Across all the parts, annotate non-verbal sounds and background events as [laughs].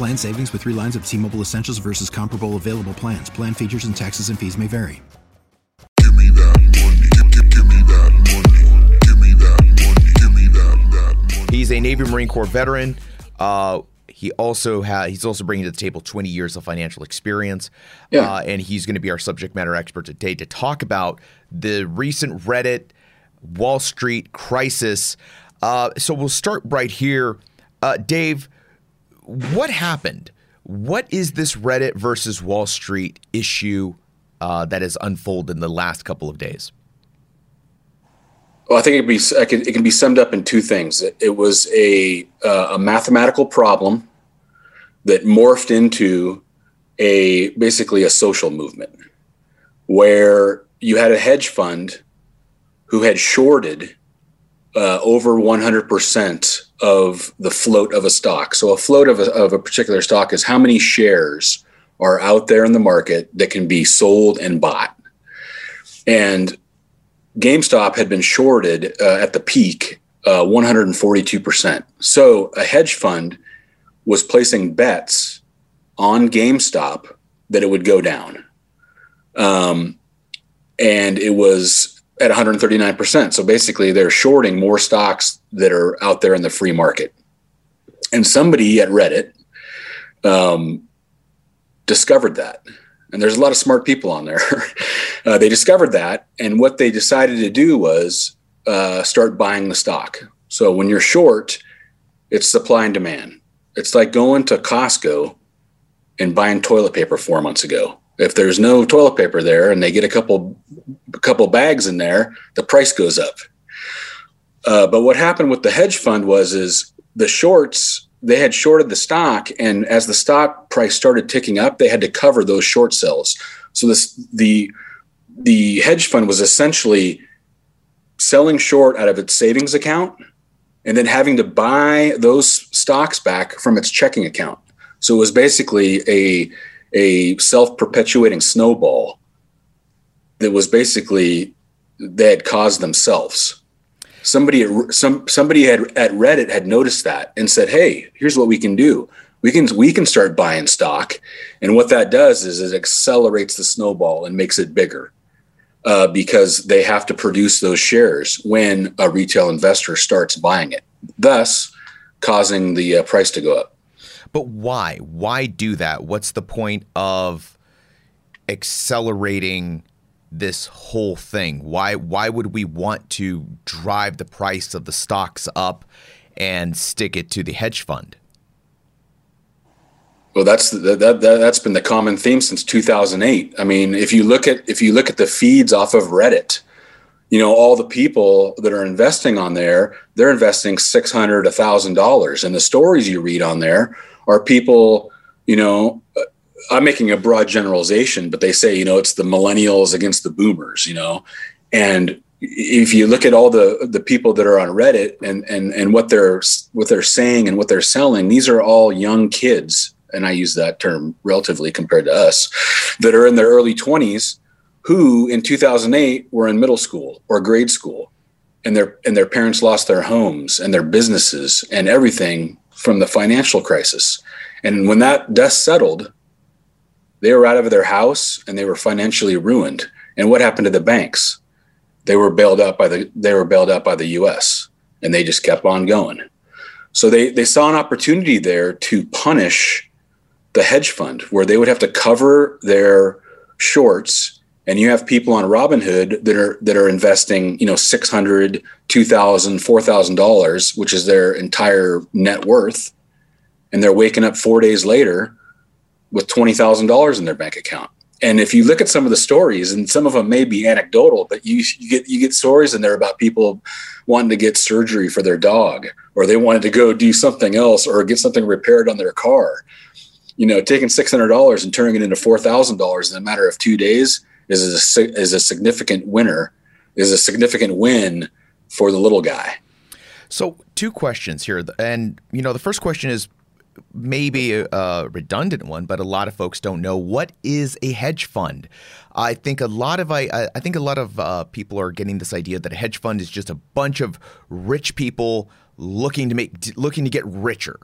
Plan savings with three lines of T Mobile Essentials versus comparable available plans. Plan features and taxes and fees may vary. Give me that money. Give, give, give me that money. Give me that money. Give me that, that money. He's a Navy Marine Corps veteran. Uh, he also has he's also bringing to the table 20 years of financial experience. Yeah. Uh, and he's going to be our subject matter expert today to talk about the recent Reddit Wall Street crisis. Uh, so we'll start right here. Uh, Dave, what happened? What is this Reddit versus Wall Street issue uh, that has unfolded in the last couple of days? Well, I think it, be, it can be summed up in two things. It, it was a, uh, a mathematical problem that morphed into a basically a social movement where you had a hedge fund who had shorted uh, over 100% of the float of a stock. So, a float of a, of a particular stock is how many shares are out there in the market that can be sold and bought. And GameStop had been shorted uh, at the peak uh, 142%. So, a hedge fund was placing bets on GameStop that it would go down. Um, and it was at 139%. So basically, they're shorting more stocks that are out there in the free market. And somebody at Reddit um, discovered that. And there's a lot of smart people on there. [laughs] uh, they discovered that. And what they decided to do was uh, start buying the stock. So when you're short, it's supply and demand. It's like going to Costco and buying toilet paper four months ago. If there's no toilet paper there and they get a couple a couple bags in there, the price goes up. Uh, but what happened with the hedge fund was is the shorts they had shorted the stock, and as the stock price started ticking up, they had to cover those short sells. So this the the hedge fund was essentially selling short out of its savings account and then having to buy those stocks back from its checking account. So it was basically a a self-perpetuating snowball that was basically they had caused themselves. Somebody some somebody had at Reddit had noticed that and said, "Hey, here's what we can do. We can we can start buying stock." And what that does is it accelerates the snowball and makes it bigger. Uh, because they have to produce those shares when a retail investor starts buying it, thus causing the uh, price to go up. But why? Why do that? What's the point of accelerating this whole thing? Why why would we want to drive the price of the stocks up and stick it to the hedge fund? Well, that's that, that that's been the common theme since 2008. I mean, if you look at if you look at the feeds off of Reddit, you know all the people that are investing on there, they're investing six hundred, a thousand dollars, and the stories you read on there are people, you know. Uh, I'm making a broad generalization, but they say, you know, it's the millennials against the boomers, you know, and if you look at all the the people that are on Reddit and and and what they're what they're saying and what they're selling, these are all young kids, and I use that term relatively compared to us, that are in their early 20s, who in 2008 were in middle school or grade school, and their and their parents lost their homes and their businesses and everything from the financial crisis, and when that dust settled, they were out of their house and they were financially ruined. And what happened to the banks? They were bailed out by the they were bailed out by the U.S. and they just kept on going. So they they saw an opportunity there to punish the hedge fund, where they would have to cover their shorts, and you have people on Robinhood that are that are investing, you know, six hundred, two thousand, four thousand dollars, which is their entire net worth, and they're waking up four days later with twenty thousand dollars in their bank account. And if you look at some of the stories and some of them may be anecdotal but you, you, get you get stories in there about people wanting to get surgery for their dog or they wanted to go do something else or get something repaired on their car. You know taking $600 and turning it into $4000 in a matter of two days is a, is a significant winner is a significant win for the little guy so two questions here and you know the first question is maybe a redundant one, but a lot of folks don't know what is a hedge fund. I think a lot of I, I think a lot of uh, people are getting this idea that a hedge fund is just a bunch of rich people looking to make looking to get richer.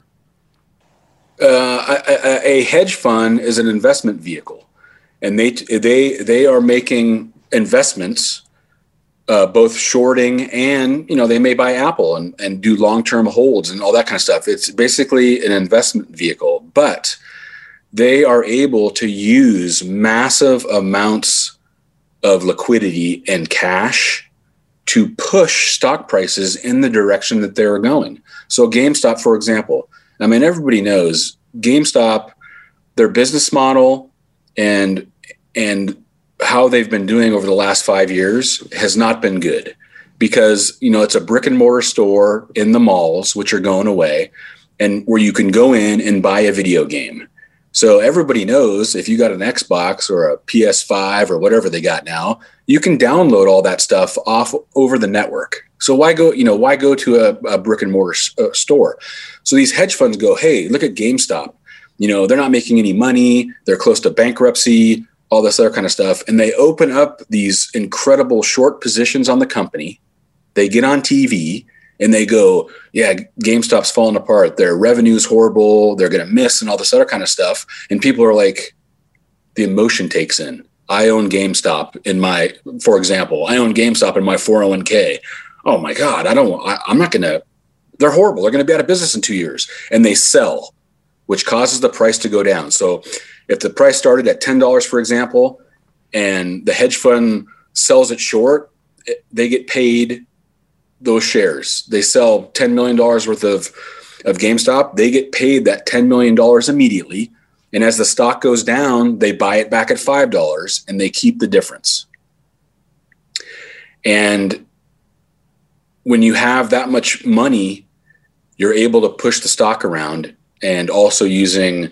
Uh, a, a hedge fund is an investment vehicle, and they they they are making investments uh, both shorting and you know they may buy Apple and, and do long term holds and all that kind of stuff. It's basically an investment vehicle, but they are able to use massive amounts of liquidity and cash to push stock prices in the direction that they're going. So GameStop, for example, I mean everybody knows GameStop, their business model and and how they've been doing over the last five years has not been good. Because you know it's a brick and mortar store in the malls which are going away and where you can go in and buy a video game. So everybody knows if you got an xbox or a ps5 or whatever they got now you can download all that stuff off over the network. So why go you know why go to a, a brick and mortar uh, store? So these hedge funds go hey look at gamestop you know they're not making any money they're close to bankruptcy all this other kind of stuff. And they open up these incredible short positions on the company. They get on TV and they go, yeah, GameStop's falling apart. Their revenue's horrible. They're going to miss and all this other kind of stuff. And people are like, the emotion takes in. I own GameStop in my, for example, I own GameStop in my 401k. Oh my God, I don't, I, I'm not going to, they're horrible. They're going to be out of business in two years. And they sell, which causes the price to go down. So if the price started at $10, for example, and the hedge fund sells it short, they get paid those shares. They sell $10 million worth of, of GameStop, they get paid that $10 million immediately. And as the stock goes down, they buy it back at $5 and they keep the difference. And when you have that much money, you're able to push the stock around and also using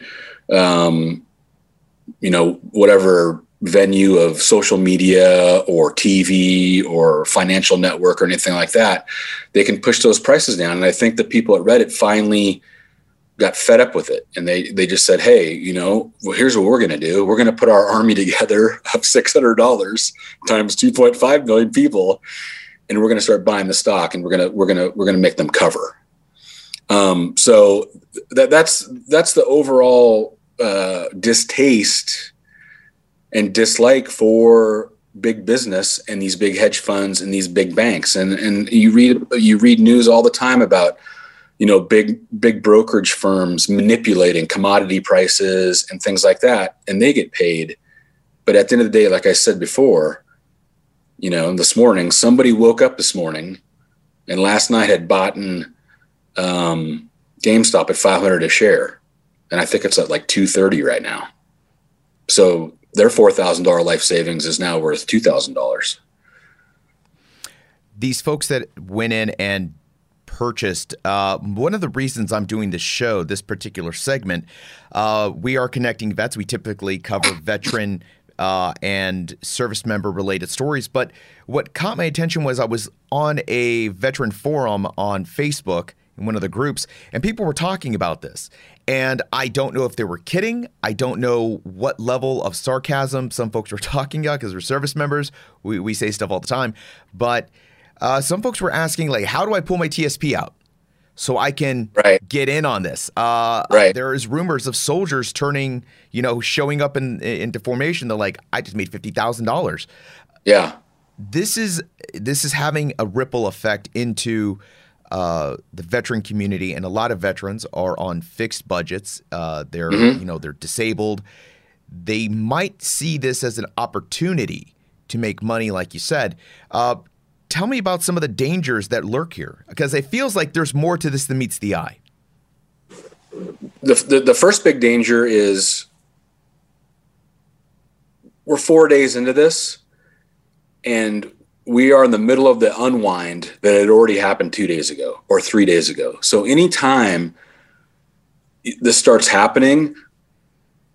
um, you know, whatever venue of social media or TV or financial network or anything like that, they can push those prices down. And I think the people at Reddit finally got fed up with it and they they just said, "Hey, you know, well, here's what we're going to do. We're going to put our army [laughs] together of six hundred dollars times two point five million people, and we're going to start buying the stock, and we're gonna we're gonna we're gonna make them cover." Um, so that that's that's the overall uh, distaste and dislike for big business and these big hedge funds and these big banks. And and you read you read news all the time about you know big big brokerage firms manipulating commodity prices and things like that and they get paid. But at the end of the day like i said before you know this morning somebody woke up this morning and last night had bought in um, gamestop at 500 a share and I think it's at like 230 right now. So their $4,000 life savings is now worth $2,000. These folks that went in and purchased. Uh, one of the reasons I'm doing this show, this particular segment, uh, we are connecting vets. We typically cover veteran uh, and service member related stories. But what caught my attention was I was on a veteran forum on Facebook in one of the groups, and people were talking about this. And I don't know if they were kidding. I don't know what level of sarcasm some folks were [laughs] talking about because we're service members. We, we say stuff all the time. But uh, some folks were asking, like, how do I pull my TSP out? So I can right. get in on this. Uh, right. There is rumors of soldiers turning, you know, showing up in into formation. They're like, I just made fifty thousand dollars. Yeah. This is this is having a ripple effect into uh, the veteran community, and a lot of veterans are on fixed budgets. Uh, they're you know they're disabled. They might see this as an opportunity to make money, like you said. Uh, tell me about some of the dangers that lurk here, because it feels like there's more to this than meets the eye. the, the the first big danger is we're four days into this and we are in the middle of the unwind that had already happened two days ago or three days ago so anytime this starts happening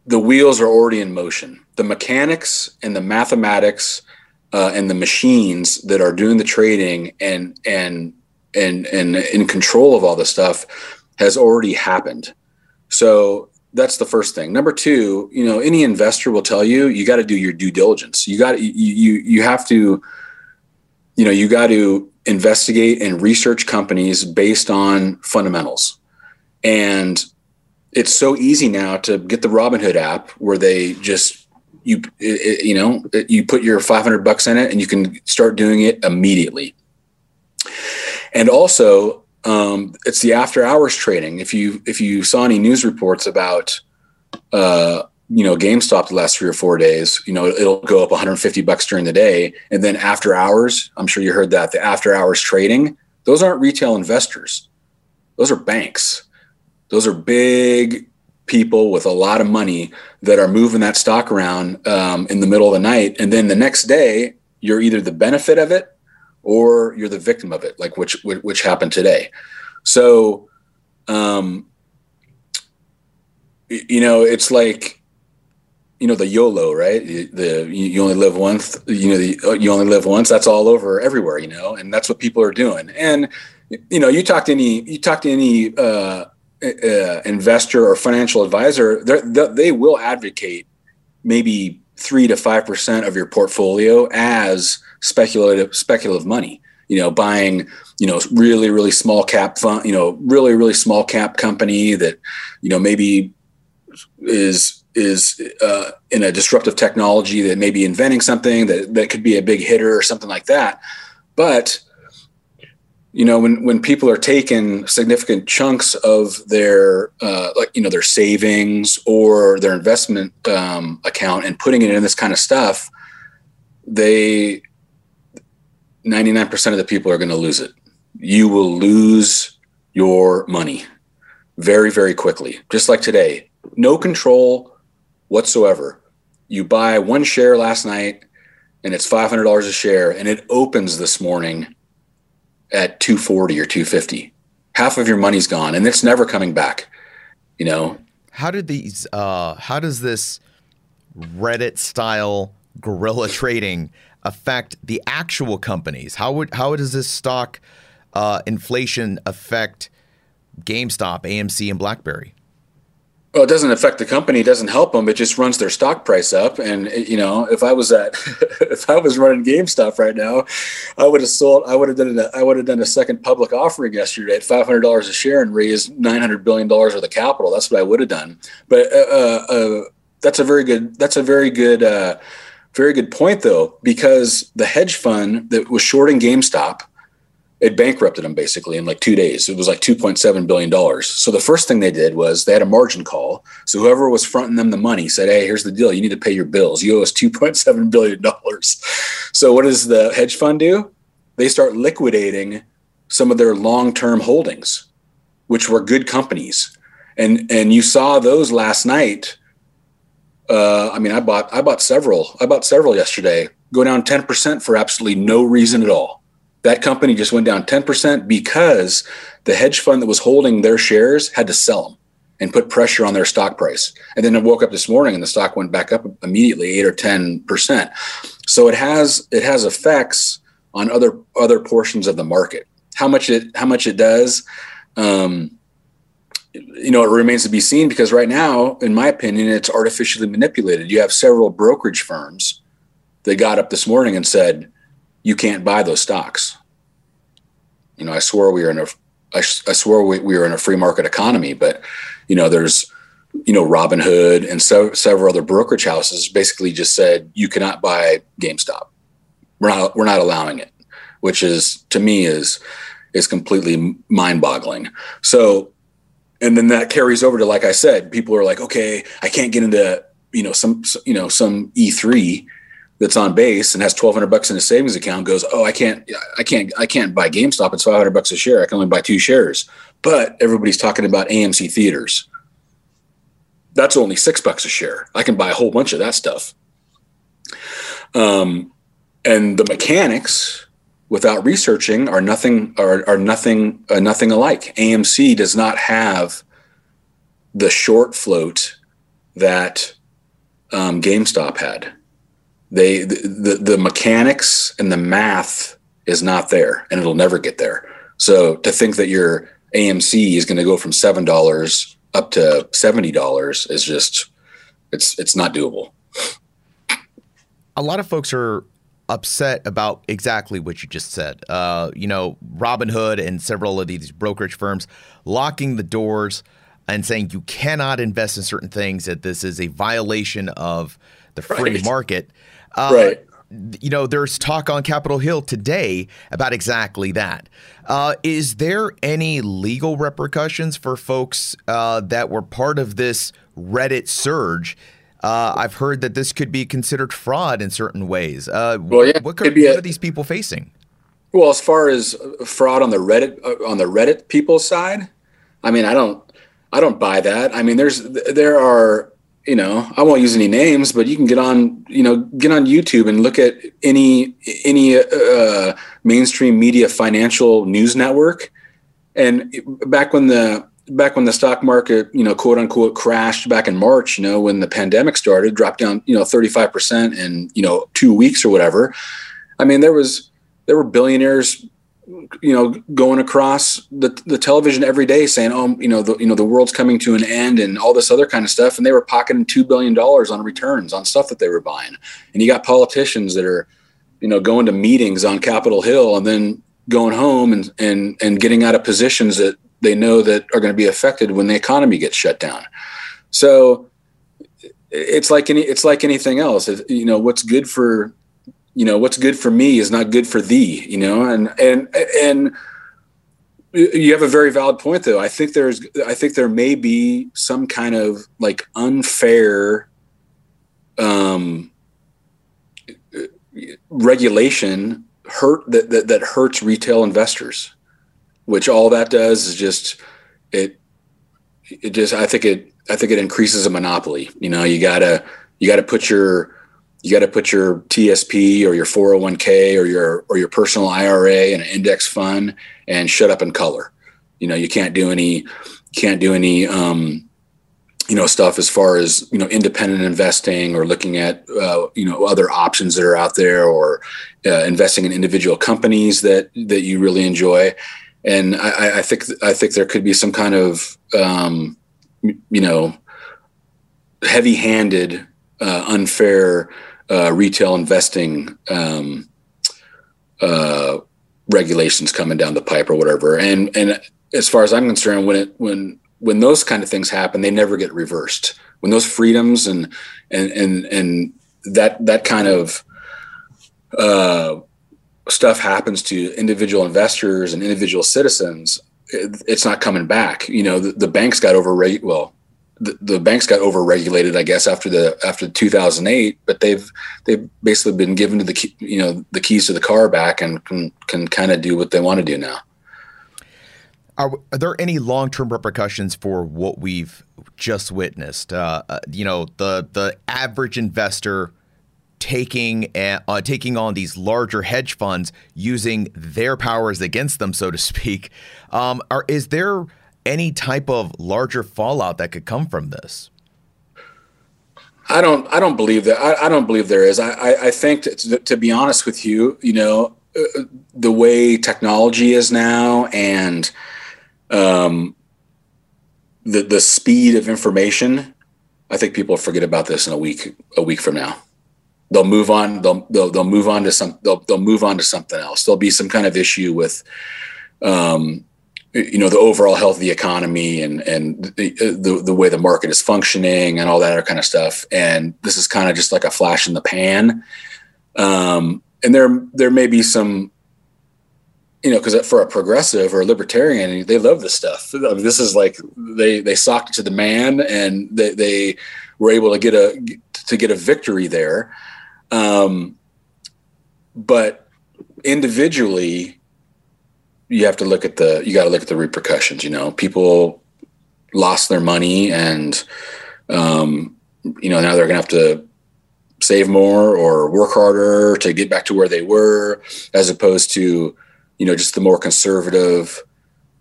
the wheels are already in motion the mechanics and the mathematics uh, and the machines that are doing the trading and and and and in control of all this stuff has already happened so that's the first thing. Number two, you know, any investor will tell you you got to do your due diligence. You got you you you have to, you know, you got to investigate and research companies based on fundamentals. And it's so easy now to get the Robinhood app where they just you it, you know you put your 500 bucks in it and you can start doing it immediately. And also, um, it's the after hours trading. If you if you saw any news reports about uh, you know GameStop the last three or four days, you know it'll go up 150 bucks during the day, and then after hours, I'm sure you heard that the after hours trading. Those aren't retail investors; those are banks. Those are big people with a lot of money that are moving that stock around um, in the middle of the night, and then the next day you're either the benefit of it or you're the victim of it, like which which, which happened today. So, um, you know, it's like, you know, the YOLO, right? The you only live once. You know, the uh, you only live once. That's all over everywhere, you know, and that's what people are doing. And you know, you talk to any you talk to any uh, uh, investor or financial advisor, they will advocate maybe three to five percent of your portfolio as speculative speculative money. You know, buying you know really really small cap fund, you know, really really small cap company that you know maybe is is uh, in a disruptive technology that may be inventing something that that could be a big hitter or something like that. But you know when when people are taking significant chunks of their uh, like you know their savings or their investment um, account and putting it in this kind of stuff they 99% of the people are going to lose it you will lose your money very very quickly just like today no control whatsoever you buy one share last night and it's $500 a share and it opens this morning at 240 or 250 half of your money's gone and it's never coming back you know How did these? Uh, how does this Reddit style guerrilla [laughs] trading affect the actual companies? How would how does this stock uh, inflation affect GameStop, AMC, and BlackBerry? Well it doesn't affect the company it doesn't help them it just runs their stock price up and you know if i was at [laughs] if i was running gamestop right now i would have sold i would have done a, i would have done a second public offering yesterday at $500 a share and raised 900 billion dollars worth of capital that's what i would have done. But uh, uh, that's a very good that's a very good uh, very good point though because the hedge fund that was shorting gamestop it bankrupted them basically in like two days. It was like $2.7 billion. So the first thing they did was they had a margin call. So whoever was fronting them the money said, Hey, here's the deal. You need to pay your bills. You owe us $2.7 [laughs] billion. So what does the hedge fund do? They start liquidating some of their long-term holdings, which were good companies. And, and you saw those last night. Uh, I mean, I bought, I bought several, I bought several yesterday, go down 10% for absolutely no reason at all that company just went down 10% because the hedge fund that was holding their shares had to sell them and put pressure on their stock price. And then I woke up this morning and the stock went back up immediately 8 or 10%. So it has it has effects on other other portions of the market. How much it how much it does um, you know, it remains to be seen because right now, in my opinion, it's artificially manipulated. You have several brokerage firms that got up this morning and said, you can't buy those stocks. You know, I swore we were in a, I, I swore we, we were in a free market economy, but you know, there's, you know, Robinhood and so, several other brokerage houses basically just said you cannot buy GameStop. We're not, we're not allowing it, which is to me is, is completely mind boggling. So, and then that carries over to, like I said, people are like, okay, I can't get into, you know, some, you know, some E3 that's on base and has 1200 bucks in a savings account goes, oh, I can't, I can't, I can't buy GameStop. It's 500 bucks a share. I can only buy two shares. But everybody's talking about AMC theaters. That's only six bucks a share. I can buy a whole bunch of that stuff. Um, and the mechanics without researching are nothing are, are nothing uh, nothing alike. AMC does not have the short float that um, GameStop had. They the, the the mechanics and the math is not there, and it'll never get there. So to think that your AMC is going to go from seven dollars up to seventy dollars is just it's it's not doable. A lot of folks are upset about exactly what you just said. Uh, you know, Robinhood and several of these brokerage firms locking the doors and saying you cannot invest in certain things, that this is a violation of the free Right. market. Uh, Right. You know, there's talk on Capitol Hill today about exactly that. Uh, is there any legal repercussions for folks uh, that were part of this Reddit surge? Uh, I've heard that this could be considered fraud in certain ways. Uh, Well, yeah, what, could, could be what a- are these people facing? Well, as far as fraud on the Reddit uh, on the Reddit people's side, I mean, I don't, I don't buy that. I mean, there's there are, you know, I won't use any names, but you can get on, you know, get on YouTube and look at any any uh, mainstream media financial news network. And back when the back when the stock market, you know, quote unquote crashed back in March, you know, when the pandemic started, dropped down, you know, 35% in, you know, 2 weeks or whatever. I mean, there was there were billionaires you know going across the, the television every day saying oh you know the you know the world's coming to an end and all this other kind of stuff. And they were pocketing 2 billion dollars on returns on stuff that they were buying. And you got politicians that are you know going to meetings on Capitol Hill and then going home and and and getting out of positions that they know that are going to be affected when the economy gets shut down. So it's like any it's like anything else. You know what's good for you know what's good for me is not good for thee you know? And and and you have a very valid point though. I think there's i think there may be some kind of like unfair um regulation hurt that, that that hurts retail investors which all that does is just it it just i think it i think it increases a monopoly. You know you gotta you gotta put your you got to put your TSP or your 401k or your or your personal IRA in an index fund and shut up and color. You know, you can't do any can't do any um, you know stuff as far as you know independent investing or looking at uh, you know other options that are out there or uh, investing in individual companies that that you really enjoy. And I, I think I think there could be some kind of um, you know heavy-handed, uh, unfair uh, retail investing um, uh, regulations coming down the pipe or whatever. And and as far as I'm concerned, when it when when those kind of things happen, they never get reversed. When those freedoms and and and and that that kind of uh, stuff happens to individual investors and individual citizens, it, it's not coming back. You know, the, the banks got overrate. Well, the, banks got overregulated, I guess, after the after 2008. But they've they've basically been given to the key, you know the keys to the car back and can can kind of do what they want to do now. Are, are there any long-term repercussions for what we've just witnessed? Uh, uh, you know, the the average investor taking a, uh, taking on these larger hedge funds, using their powers against them, so to speak. Um, are is there any type of larger fallout that could come from this? I don't. I don't believe that. I, I don't believe there is. I. I, I think to, to be honest with you, you know, uh, the way technology is now, and um, the the speed of information. I think people forget about this in a week. A week from now, they'll move on. They'll they'll, they'll move on to some. They'll they'll move on to something else. There'll be some kind of issue with. Um, you know the overall health of the economy and and the, the the way the market is functioning and all that other kind of stuff and this is kind of just like a flash in the pan um, and there there may be some you know, because for a progressive or a libertarian, they love this stuff. I mean, this is like they they socked it to the man, and they, they were able to get a to get a victory there. Um, but individually, you have to look at the you got to look at the repercussions. You know, people lost their money, and um, you know now they're gonna have to save more or work harder to get back to where they were, as opposed to you know just the more conservative,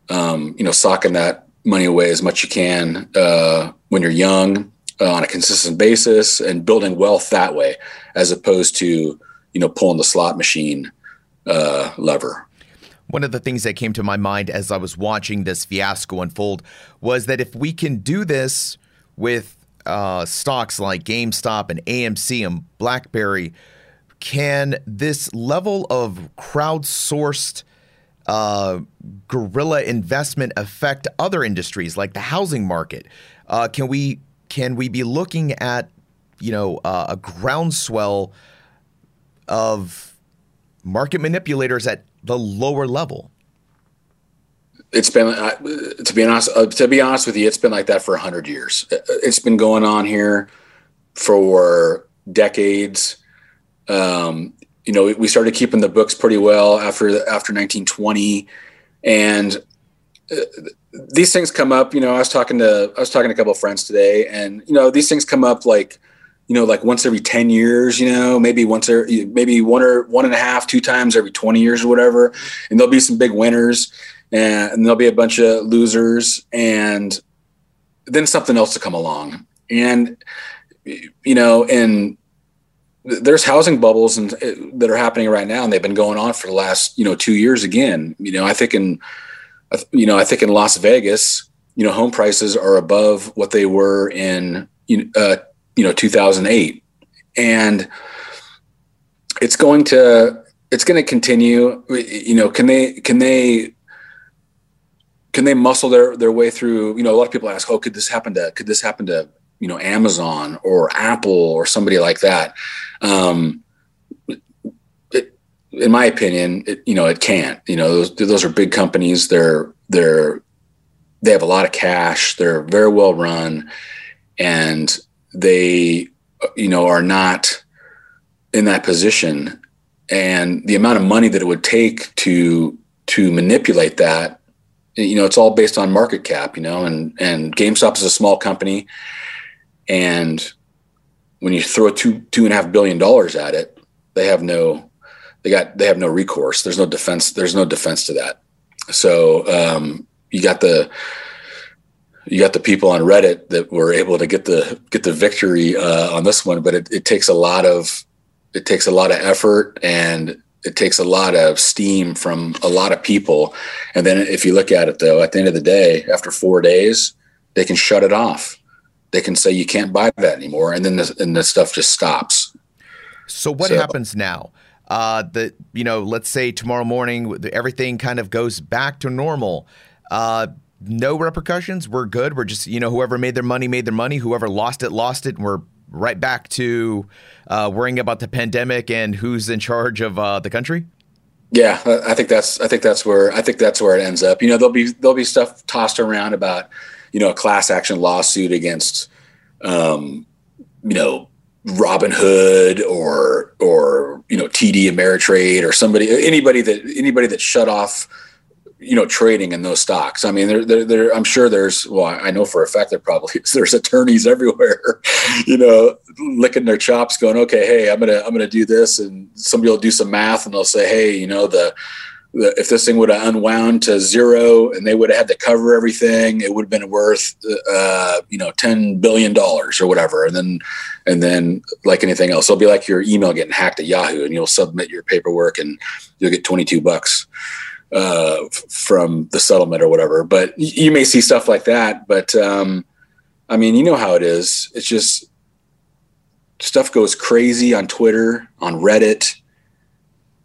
um, you know, socking that money away as much you can uh, when you're young uh, on a consistent basis and building wealth that way, as opposed to you know pulling the slot machine uh, lever. One of the things that came to my mind as I was watching this fiasco unfold was that if we can do this with uh, stocks like GameStop and AMC and BlackBerry, can this level of crowdsourced uh, guerrilla investment affect other industries like the housing market? Uh, can we can we be looking at you know uh, a groundswell of market manipulators at the lower level? It's been uh, to be honest. Uh, to be honest with you, it's been like that for hundred years. It's been going on here for decades. Um, you know, we started keeping the books pretty well after after 1920, and uh, these things come up. You know, I was talking to I was talking to a couple of friends today, and you know, these things come up like you know, like once every 10 years, you know, maybe once, every, maybe one or one and a half, two times every 20 years or whatever. And there'll be some big winners and, and there'll be a bunch of losers and then something else to come along. And, you know, and there's housing bubbles and that are happening right now. And they've been going on for the last, you know, two years again, you know, I think in, you know, I think in Las Vegas, you know, home prices are above what they were in, you know, uh, you know 2008 and it's going to it's going to continue. You know can they can they can they muscle their their way through? You know a lot of people ask oh could this happen to could this happen to you know amazon or apple or somebody like that? Um it, in my opinion it, you know it can't. You know those those are big companies. They're they're they have a lot of cash. They're very well run. And they you know are not in that position. And the amount of money that it would take to to manipulate that you know it's all based on market cap you know and and GameStop is a small company. And when you throw two two and a half billion dollars at it they have no they got they have no recourse. There's no defense there's no defense to that. So um, you got the you got the people on Reddit that were able to get the get the victory uh, on this one, but it, it takes a lot of it takes a lot of effort and it takes a lot of steam from a lot of people. And then if you look at it though, at the end of the day, after four days, they can shut it off. They can say you can't buy that anymore, and then the, and the stuff just stops. So what so, happens now? Uh, that you know, let's say tomorrow morning, everything kind of goes back to normal. Uh, no repercussions. We're good. We're just, you know, whoever made their money made their money. Whoever lost it, lost it. And we're right back to uh, worrying about the pandemic and who's in charge of uh, the country. Yeah, I think that's I think that's where I think that's where it ends up. You know, there'll be there'll be stuff tossed around about you know a class action lawsuit against um, you know Robinhood or or you know TD Ameritrade or somebody anybody that anybody that shut off you know trading in those stocks. I mean there, there, there i'm sure there's well i know for a fact there probably is. [laughs] There's attorneys everywhere [laughs] you know licking their chops going okay hey i'm gonna i'm gonna do this and somebody will do some math and they'll say hey you know the, the if this thing would have unwound to zero and they would have had to cover everything it would have been worth uh, you know 10 billion dollars or whatever. And then and then like anything else it'll be like your email getting hacked at yahoo and you'll submit your paperwork and you'll get 22 bucks uh, from the settlement or whatever. But you may see stuff like that. But um, I mean, you know how it is. It's just stuff goes crazy on Twitter, on Reddit,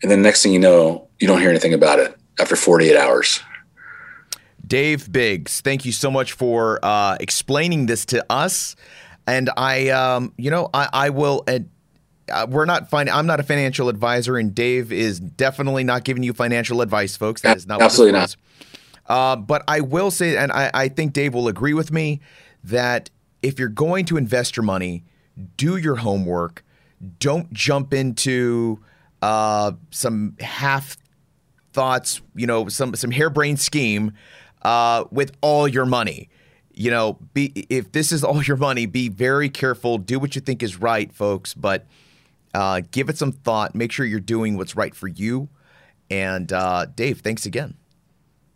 and then next thing you know, you don't hear anything about it after 48 hours. Dave Biggs, thank you so much for uh, explaining this to us. And I, um, you know, I, I will. Uh, we're not fin- I'm not a financial advisor, and Dave is definitely not giving you financial advice, folks. That is not Absolutely not. Uh, but I will say, and I, I think Dave will agree with me that if you're going to invest your money, do your homework. Don't jump into uh, some half thoughts, you know, some some harebrained scheme uh, with all your money. You know, be if this is all your money, be very careful. Do what you think is right, folks, but uh, give it some thought. Make sure you're doing what's right for you. And uh, Dave, thanks again.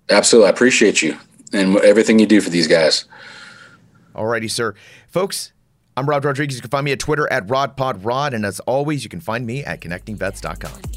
Absolutely, I appreciate you and everything you do for these guys. Alrighty, sir, folks. I'm Rod Rodriguez. You can find me at Twitter at RodPodRod. And as always, you can find me at connectingvets.com.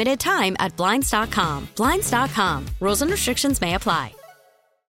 limited time at Blinds.com. Blinds.com. Rules and restrictions may apply.